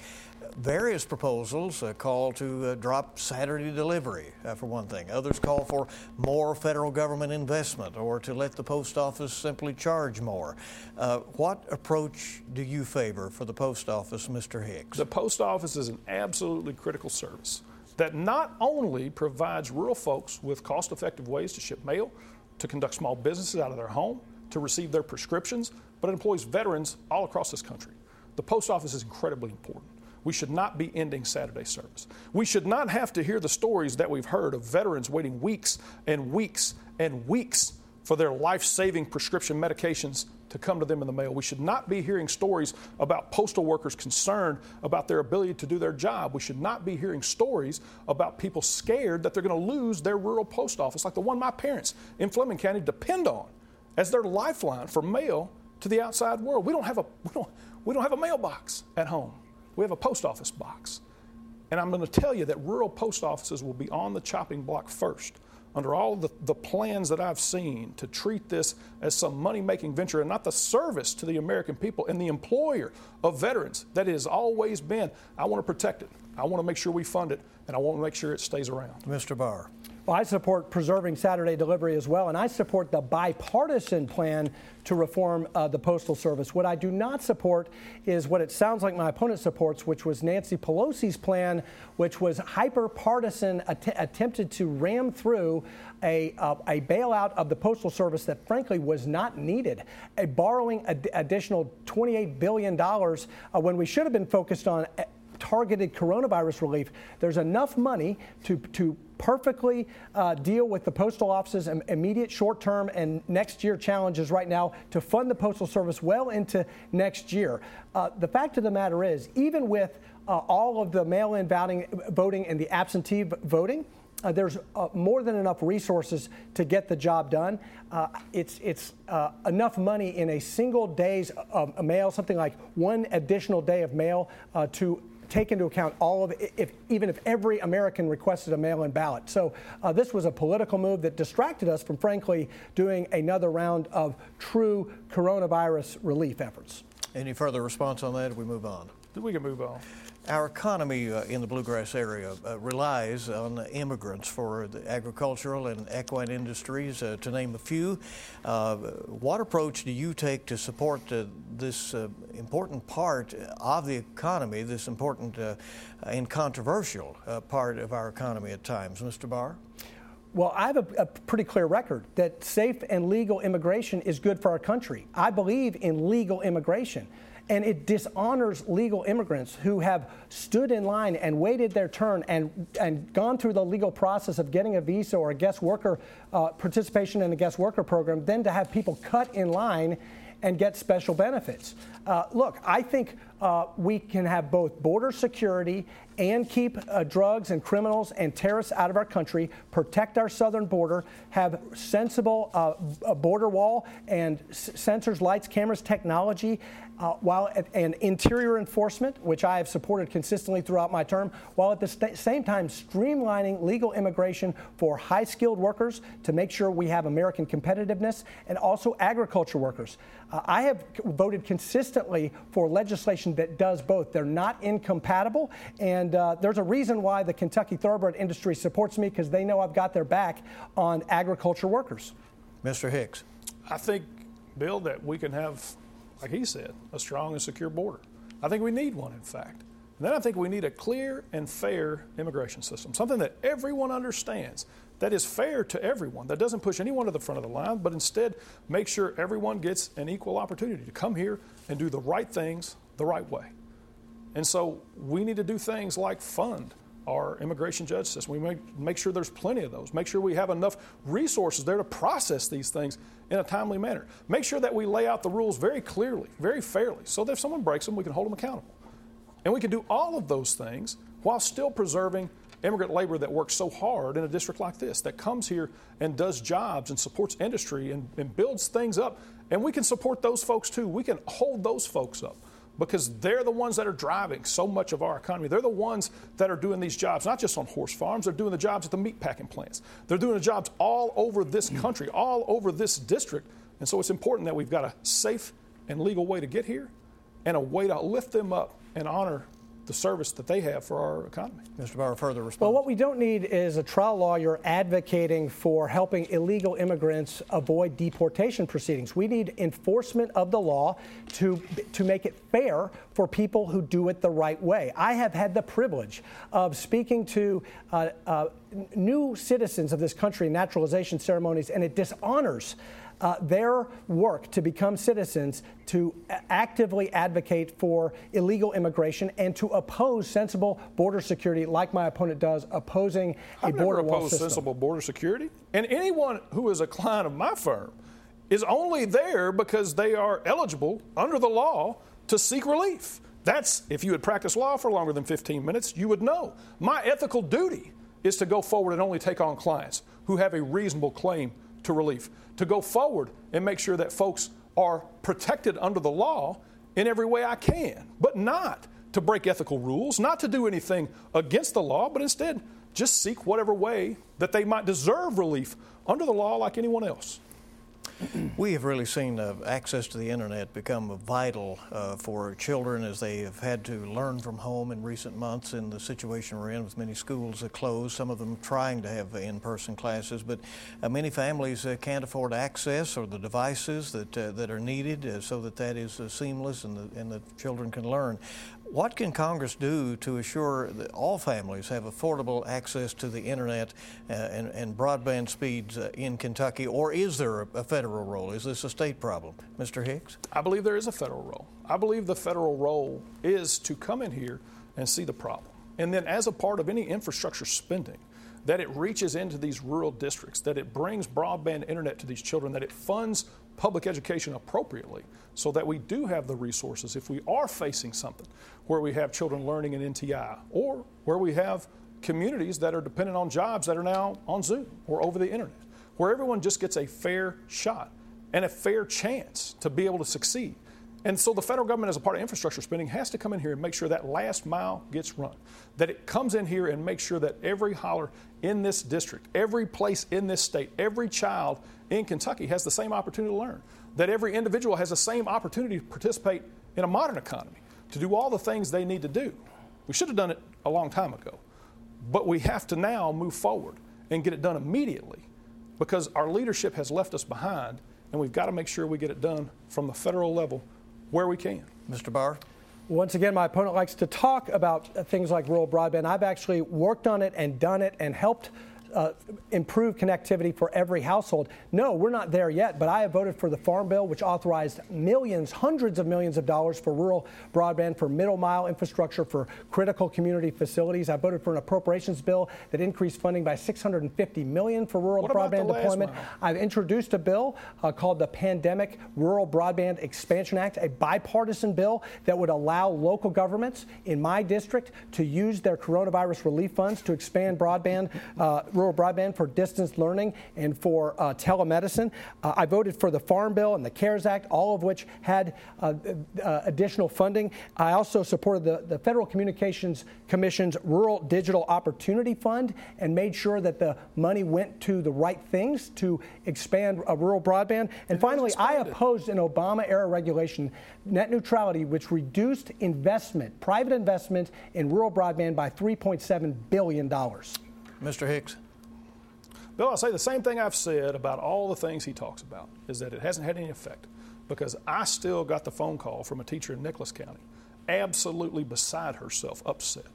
various proposals uh, call to uh, drop Saturday delivery, uh, for one thing. Others call for more federal government investment or to let the post office simply charge more. Uh, what approach do you favor for the post office, Mr. Hicks? The post office is an absolutely critical service that not only provides rural folks with cost effective ways to ship mail, to conduct small businesses out of their home, to receive their prescriptions, but it employs veterans all across this country. The post office is incredibly important. We should not be ending Saturday service. We should not have to hear the stories that we've heard of veterans waiting weeks and weeks and weeks for their life saving prescription medications to come to them in the mail. We should not be hearing stories about postal workers concerned about their ability to do their job. We should not be hearing stories about people scared that they're going to lose their rural post office, like the one my parents in Fleming County depend on as their lifeline for mail to the outside world. We don't have a, we don't, we don't have a mailbox at home we have a post office box. And I'm going to tell you that rural post offices will be on the chopping block first under all the, the plans that I've seen to treat this as some money making venture and not the service to the American people and the employer of veterans that it has always been. I want to protect it. I want to make sure we fund it, and I want to make sure it stays around. Mr. Barr. Well, I support preserving Saturday delivery as well, and I support the bipartisan plan to reform uh, the Postal Service. What I do not support is what it sounds like my opponent supports, which was Nancy Pelosi's plan, which was hyper partisan, att- attempted to ram through a, uh, a bailout of the Postal Service that frankly was not needed, a borrowing ad- additional $28 billion uh, when we should have been focused on targeted coronavirus relief. There's enough money to, to perfectly uh, deal with the postal office's immediate short term and next year challenges right now to fund the Postal Service well into next year. Uh, the fact of the matter is, even with uh, all of the mail in voting, and the absentee voting, uh, there's uh, more than enough resources to get the job done. Uh, it's it's uh, enough money in a single day's mail, something like one additional day of mail uh, to take into account all of if, even if every American requested a mail in ballot. So uh, this was a political move that distracted us from, frankly, doing another round of true coronavirus relief efforts. Any further response on that? We move on. We can move on. Our economy uh, in the bluegrass area uh, relies on immigrants for the agricultural and equine industries, uh, to name a few. Uh, what approach do you take to support this uh, important part of the economy, this important and controversial part of our economy at times, Mr. Barr? Well, I have a, a, pretty clear record that safe and legal immigration is good for our country. I believe in legal immigration. And it dishonors legal immigrants who have stood in line and waited their turn and, and gone through the legal process of getting a visa or a guest worker uh, participation in the guest worker program, then to have people cut in line and get special benefits. Uh, look, I think uh, we can have both border security and keep uh, drugs and criminals and terrorists out of our country, protect our southern border, have sensible uh, border wall and s- sensors, lights, cameras, technology, uh, while at, and interior enforcement, which I have supported consistently throughout my term, while at the st- same time streamlining legal immigration for high skilled workers to make sure we have American competitiveness and also agriculture workers. Uh, I have voted consistently for legislation that does both. They're not incompatible, and uh, there's a reason why the Kentucky thoroughbred industry supports me because they know I've got their back on agriculture workers. Mr. Hicks. I think, Bill, that we can have, like he said, a strong and secure border. I think we need one, in fact. And then I think we need a clear and fair immigration system, something that everyone understands that is fair to everyone, that doesn't push anyone to the front of the line, but instead make sure everyone gets an equal opportunity to come here and do the right things the right way. And so we need to do things like fund our immigration judge system. We make, make sure there's plenty of those. Make sure we have enough resources there to process these things in a timely manner. Make sure that we lay out the rules very clearly, very fairly, so that if someone breaks them, we can hold them accountable. And we can do all of those things while still preserving immigrant labor that works so hard in a district like this, that comes here and does jobs and supports industry and, and builds things up. And we can support those folks too. We can hold those folks up because they're the ones that are driving so much of our economy. They're the ones that are doing these jobs, not just on horse farms, they're doing the jobs at the meat packing plants. They're doing the jobs all over this country, all over this district. And so it's important that we've got a safe and legal way to get here and a way to lift them up and honor the service that they have for our economy. Mr. Barr, further response. Well, what we don't need is a trial lawyer advocating for helping illegal immigrants avoid deportation proceedings. We need enforcement of the law to, to make it fair for people who do it the right way. I have had the privilege of speaking to uh, uh, new citizens of this country in naturalization ceremonies, and it dishonors uh, their work to become citizens to actively advocate for illegal immigration and to oppose sensible border security, like my opponent does, opposing a I've border never wall opposed system. sensible border security. And anyone who is a client of my firm is only there because they are eligible under the law to seek relief. That's if you had practiced law for longer than 15 minutes, you would know. My ethical duty is to go forward and only take on clients who have a reasonable claim to relief, to go forward and make sure that folks are protected under the law in every way I can, but not to break ethical rules, not to do anything against the law, but instead just seek whatever way that they might deserve relief under the law like anyone else. We have really seen uh, access to the internet become vital uh, for children as they have had to learn from home in recent months in the situation we're in with many schools closed, some of them trying to have in person classes. But uh, many families uh, can't afford access or the devices that, uh, that are needed so that that is seamless and the, and the children can learn. What can Congress do to assure that all families have affordable access to the internet uh, and, and, broadband speeds uh, in Kentucky, or is there a, a, federal role? Is this a state problem? Mr. Hicks? I believe there is a federal role. I believe the federal role is to come in here and see the problem. And then, as a part of any infrastructure spending, that it reaches into these rural districts, that it brings broadband internet to these children, that it funds public education appropriately so that we do have the resources if we are facing something where we have children learning in NTI or where we have communities that are dependent on jobs that are now on Zoom or over the internet, where everyone just gets a fair shot and a fair chance to be able to succeed. And so the federal government, as a part of infrastructure spending, has to come in here and make sure that last mile gets run. That it comes in here and makes sure that every holler in this district, every place in this state, every child in Kentucky has the same opportunity to learn. That every individual has the same opportunity to participate in a modern economy, to do all the things they need to do. We should have done it a long time ago. But we have to now move forward and get it done immediately because our leadership has left us behind, and we've got to make sure we get it done from the federal level where we can. Mr. Barr? Once again, my opponent likes to talk about things like rural broadband. I've actually worked on it and done it and helped uh, improve connectivity for every household. No, we're not there yet, but I have voted for the Farm Bill, which authorized millions, hundreds of millions of dollars for rural broadband, for middle mile infrastructure, for critical community facilities. I voted for an appropriations bill that increased funding by 650 million for rural What broadband deployment. I've introduced a bill uh, called the Pandemic Rural Broadband Expansion Act, a bipartisan bill that would allow local governments in my district to use their coronavirus relief funds to expand broadband, uh, rural broadband for distance learning and for uh, telemedicine. Uh, I voted for the Farm Bill and the CARES Act, all of which had uh, uh, additional funding. I also supported the, the Federal Communications Commission's Rural Digital Opportunity Fund and made sure that the money went to the right things to expand rural broadband. And finally, I opposed an Obama era regulation, net neutrality, which reduced investment, private investment in rural broadband by $3.7 billion. Mr. Hicks. Bill, I'll say the same thing I've said about all the things he talks about is that it hasn't had any effect because I still got the phone call from a teacher in Nicholas County, absolutely beside herself, upset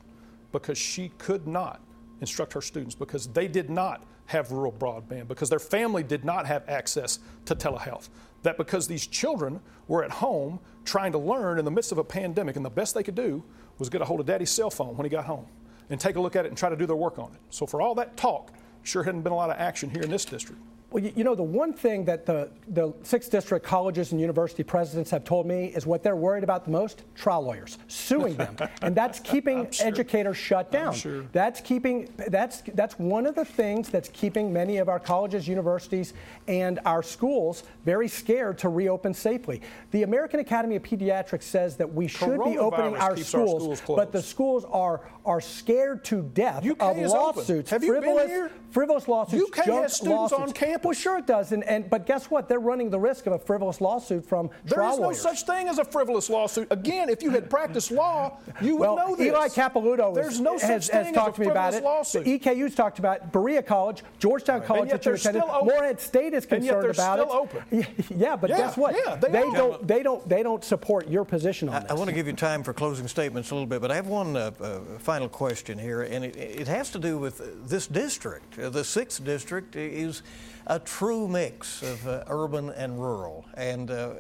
because she could not instruct her students because they did not have rural broadband, because their family did not have access to telehealth. That because these children were at home trying to learn in the midst of a pandemic, and the best they could do was get a hold of daddy's cell phone when he got home and take a look at it and try to do their work on it. So, for all that talk, sure hadn't been a lot of action here in this district. Well, you know, the one thing that the, the six district colleges and university presidents have told me is what they're worried about the most trial lawyers suing them. [LAUGHS] and that's keeping sure. educators shut down. Sure. That's keeping that's that's one of the things that's keeping many of our colleges, universities, and our schools very scared to reopen safely. The American Academy of Pediatrics says that we should be opening our schools, our schools but the schools are are scared to death UK of lawsuits. Have you frivolous, been here? Frivolous lawsuits. UK junk has students lawsuits. on campus. Well, sure it does, and, and but guess what? They're running the risk of a frivolous lawsuit from there trial is no lawyers. such thing as a frivolous lawsuit. Again, if you had practiced law, you would well, know this. Eli Capilouto There's is, no has, such has thing talked as to a me about frivolous it. lawsuit. The EKU's talked about Berea College, Georgetown College yet that you they're attended. still open. Morehead State is And yet concerned they're about still it. open. [LAUGHS] Yeah, but Yeah, guess what? yeah, they are. don't. They don't. They don't support your position on I, this. I want to give you time for closing statements a little bit, but I have one uh, uh, final question here, and it, it, has to do with this district. The sixth district is a true mix of uh, urban and rural, and uh,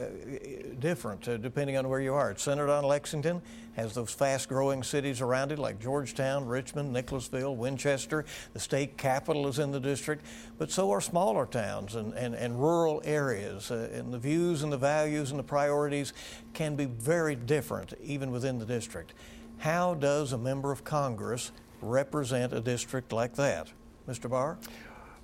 different uh, depending on where you are. It's centered on Lexington, has those fast-growing cities around it like Georgetown, Richmond, Nicholasville, Winchester. The state capital is in the district, but so are smaller towns and, and, and rural areas, uh, and the views and the values and the priorities can be very different even within the district. How does a member of Congress represent a district like that? Mr. Barr?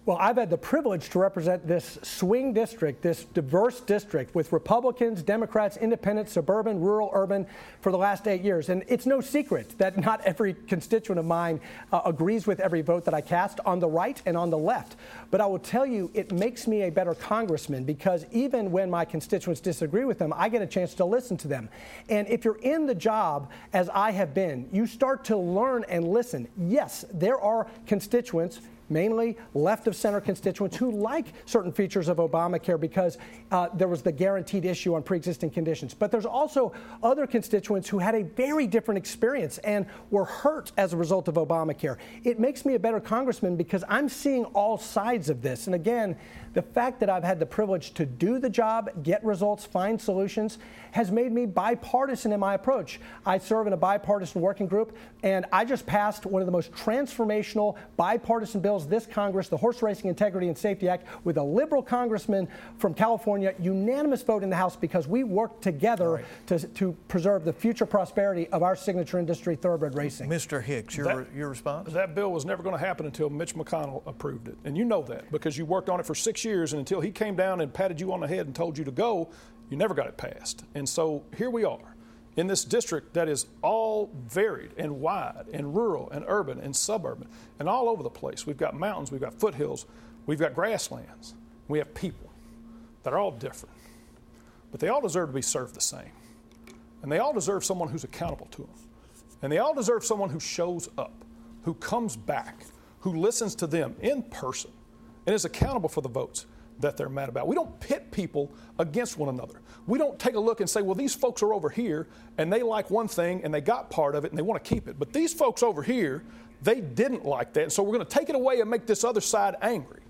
Well, I've had the privilege to represent this swing district, this diverse district with Republicans, Democrats, independents, suburban, rural, urban for the last eight years. And it's no secret that not every constituent of mine uh, agrees with every vote that I cast on the right and on the left. But I will tell you, it makes me a better congressman because even when my constituents disagree with them, I get a chance to listen to them. And if you're in the job, as I have been, you start to learn and listen. Yes, there are constituents mainly left of center constituents who like certain features of Obamacare because uh, there was the guaranteed issue on pre existing conditions. But there's also other constituents who had a very different experience and were hurt as a result of Obamacare. It makes me a better congressman because I'm seeing all sides of this. And again, the fact that I've had the privilege to do the job, get results, find solutions, has made me bipartisan in my approach. I serve in a bipartisan working group, and I just passed one of the most transformational bipartisan bills this Congress, the Horse Racing Integrity and Safety Act, with a liberal congressman from California, unanimous vote in the House because we worked together right. to, to preserve the future prosperity of our signature industry, thoroughbred racing. Mr. Hicks, your, that, your response? That bill was never going to happen until Mitch McConnell approved it. And you know that because you worked on it for six years, and until he came down and patted you on the head and told you to go, you never got it passed. And so here we are in this district that is all varied and wide and rural and urban and suburban and all over the place. We've got mountains, we've got foothills, we've got grasslands, we have people that are all different. But they all deserve to be served the same. And they all deserve someone who's accountable to them. And they all deserve someone who shows up, who comes back, who listens to them in person, and is accountable for the votes that they're mad about. We don't pit people against one another. We don't take a look and say, well, these folks are over here and they like one thing and they got part of it and they want to keep it. But these folks over here, They didn't like that. And so we're going to take it away and make this other side angry.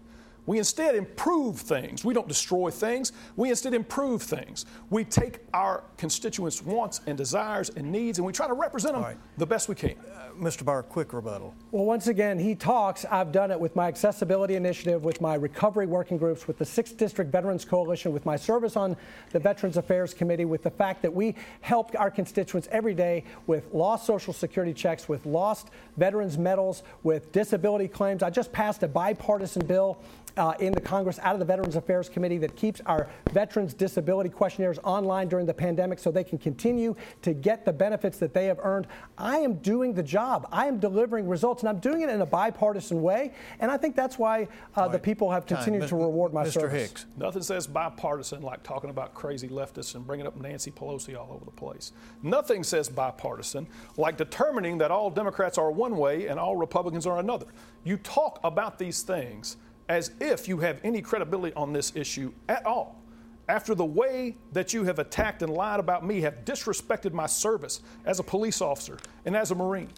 We instead improve things. We don't destroy things. We instead improve things. We take our constituents' wants and desires and needs and we try to represent them right. the best we can. Uh, Mr. Barr, quick rebuttal. Well, once again, he talks. I've done it with my accessibility initiative, with my recovery working groups, with the 6th District Veterans Coalition, with my service on the Veterans Affairs Committee, with the fact that we help our constituents every day with lost Social Security checks, with lost veterans medals, with disability claims. I just passed a bipartisan bill uh, in the Congress out of the Veterans Affairs Committee that keeps our veterans' disability questionnaires online during the pandemic so they can continue to get the benefits that they have earned. I am doing the job. I am delivering results, and I'm doing it in a bipartisan way. And I think that's why uh, right. the people have continued Time. to reward my Mr. service. Hicks. Nothing says bipartisan like talking about crazy leftists and bringing up Nancy Pelosi all over the place. Nothing says bipartisan like determining that all Democrats are one way and all Republicans are another. You talk about these things as if you have any credibility on this issue at all. After the way that you have attacked and lied about me, have disrespected my service as a police officer and as a Marine,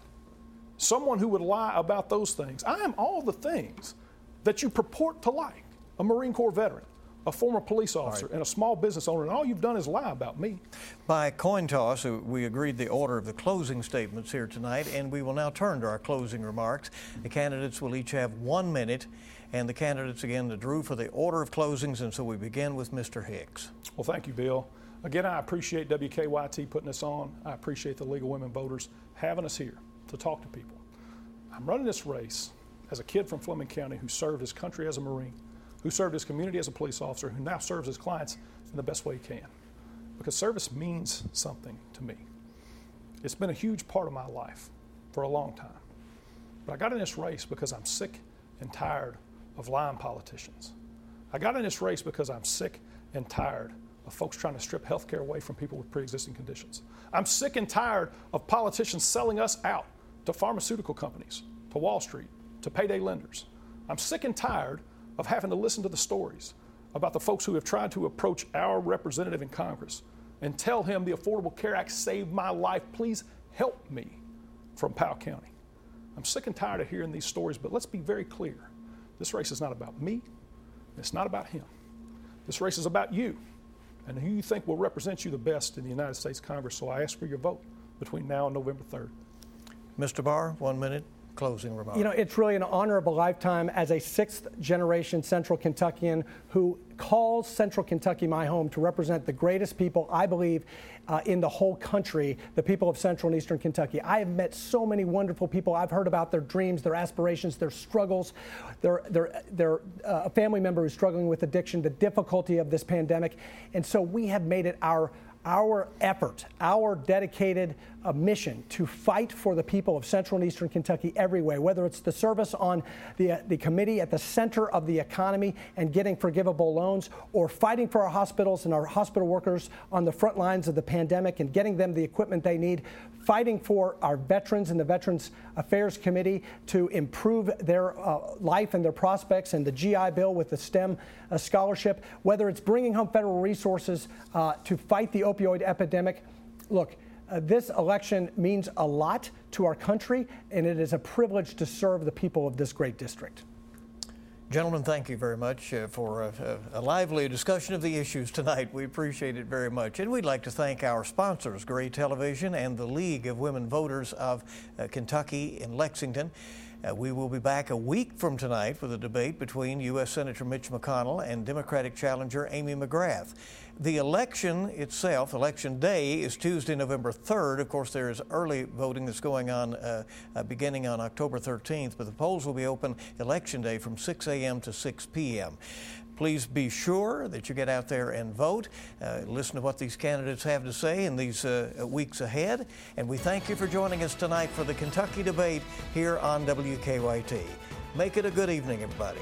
someone who would lie about those things. I am all the things that you purport to like a Marine Corps veteran, a former police officer, right. and a small business owner, and all you've done is lie about me. By coin toss, uh, we agreed the order of the closing statements here tonight, and we will now turn to our closing remarks. The candidates will each have one minute and the candidates again that drew for the order of closings. And so we begin with Mr. Hicks. Well, thank you, Bill. Again, I appreciate WKYT putting us on. I appreciate the League of Women Voters having us here to talk to people. I'm running this race as a kid from Fleming County who served his country as a Marine, who served his community as a police officer, who now serves his clients in the best way he can. Because service means something to me. It's been a huge part of my life for a long time. But I got in this race because I'm sick and tired of lying politicians. I got in this race because I'm sick and tired of folks trying to strip health care away from people with pre existing conditions. I'm sick and tired of politicians selling us out to pharmaceutical companies, to Wall Street, to payday lenders. I'm sick and tired of having to listen to the stories about the folks who have tried to approach our representative in Congress and tell him the Affordable Care Act saved my life. Please help me from Powell County. I'm sick and tired of hearing these stories, but let's be very clear. This race is not about me, it's not about him. This race is about you and who you think will represent you the best in the United States Congress. So I ask for your vote between now and November 3rd. Mr. Barr, one minute closing remarks. You know, it's really an honor of a lifetime as a sixth generation Central Kentuckian who calls Central Kentucky my home to represent the greatest people I believe uh, in the whole country, the people of Central and Eastern Kentucky. I have met so many wonderful people. I've heard about their dreams, their aspirations, their struggles, their, their, their uh, family member who's struggling with addiction, the difficulty of this pandemic. And so we have made it our our effort, our dedicated uh, mission to fight for the people of Central and Eastern Kentucky every way, whether it's the service on the, uh, the committee at the center of the economy and getting forgivable loans, or fighting for our hospitals and our hospital workers on the front lines of the pandemic and getting them the equipment they need, fighting for our veterans and the Veterans Affairs Committee to improve their uh, life and their prospects, and the GI Bill with the STEM uh, scholarship, whether it's bringing home federal resources uh, to fight the opioid epidemic. Look, uh, this election means a lot to our country, and it is a privilege to serve the people of this great district. Gentlemen, thank you very much uh, for a, a, lively discussion of the issues tonight. We appreciate it very much. And we'd like to thank our sponsors, Gray Television and the League of Women Voters of uh, Kentucky in Lexington. Uh, we will be back a week from tonight with a debate between U.S. Senator Mitch McConnell and Democratic challenger Amy McGrath. The election itself, election day, is Tuesday, November 3rd. Of course, there is early voting that's going on uh, uh, beginning on October 13th, but the polls will be open election day from 6 a.m. to 6 p.m. Please be sure that you get out there and vote. Uh, listen to what these candidates have to say in these uh, weeks ahead. And we thank you for joining us tonight for the Kentucky debate here on WKYT. Make it a good evening, everybody.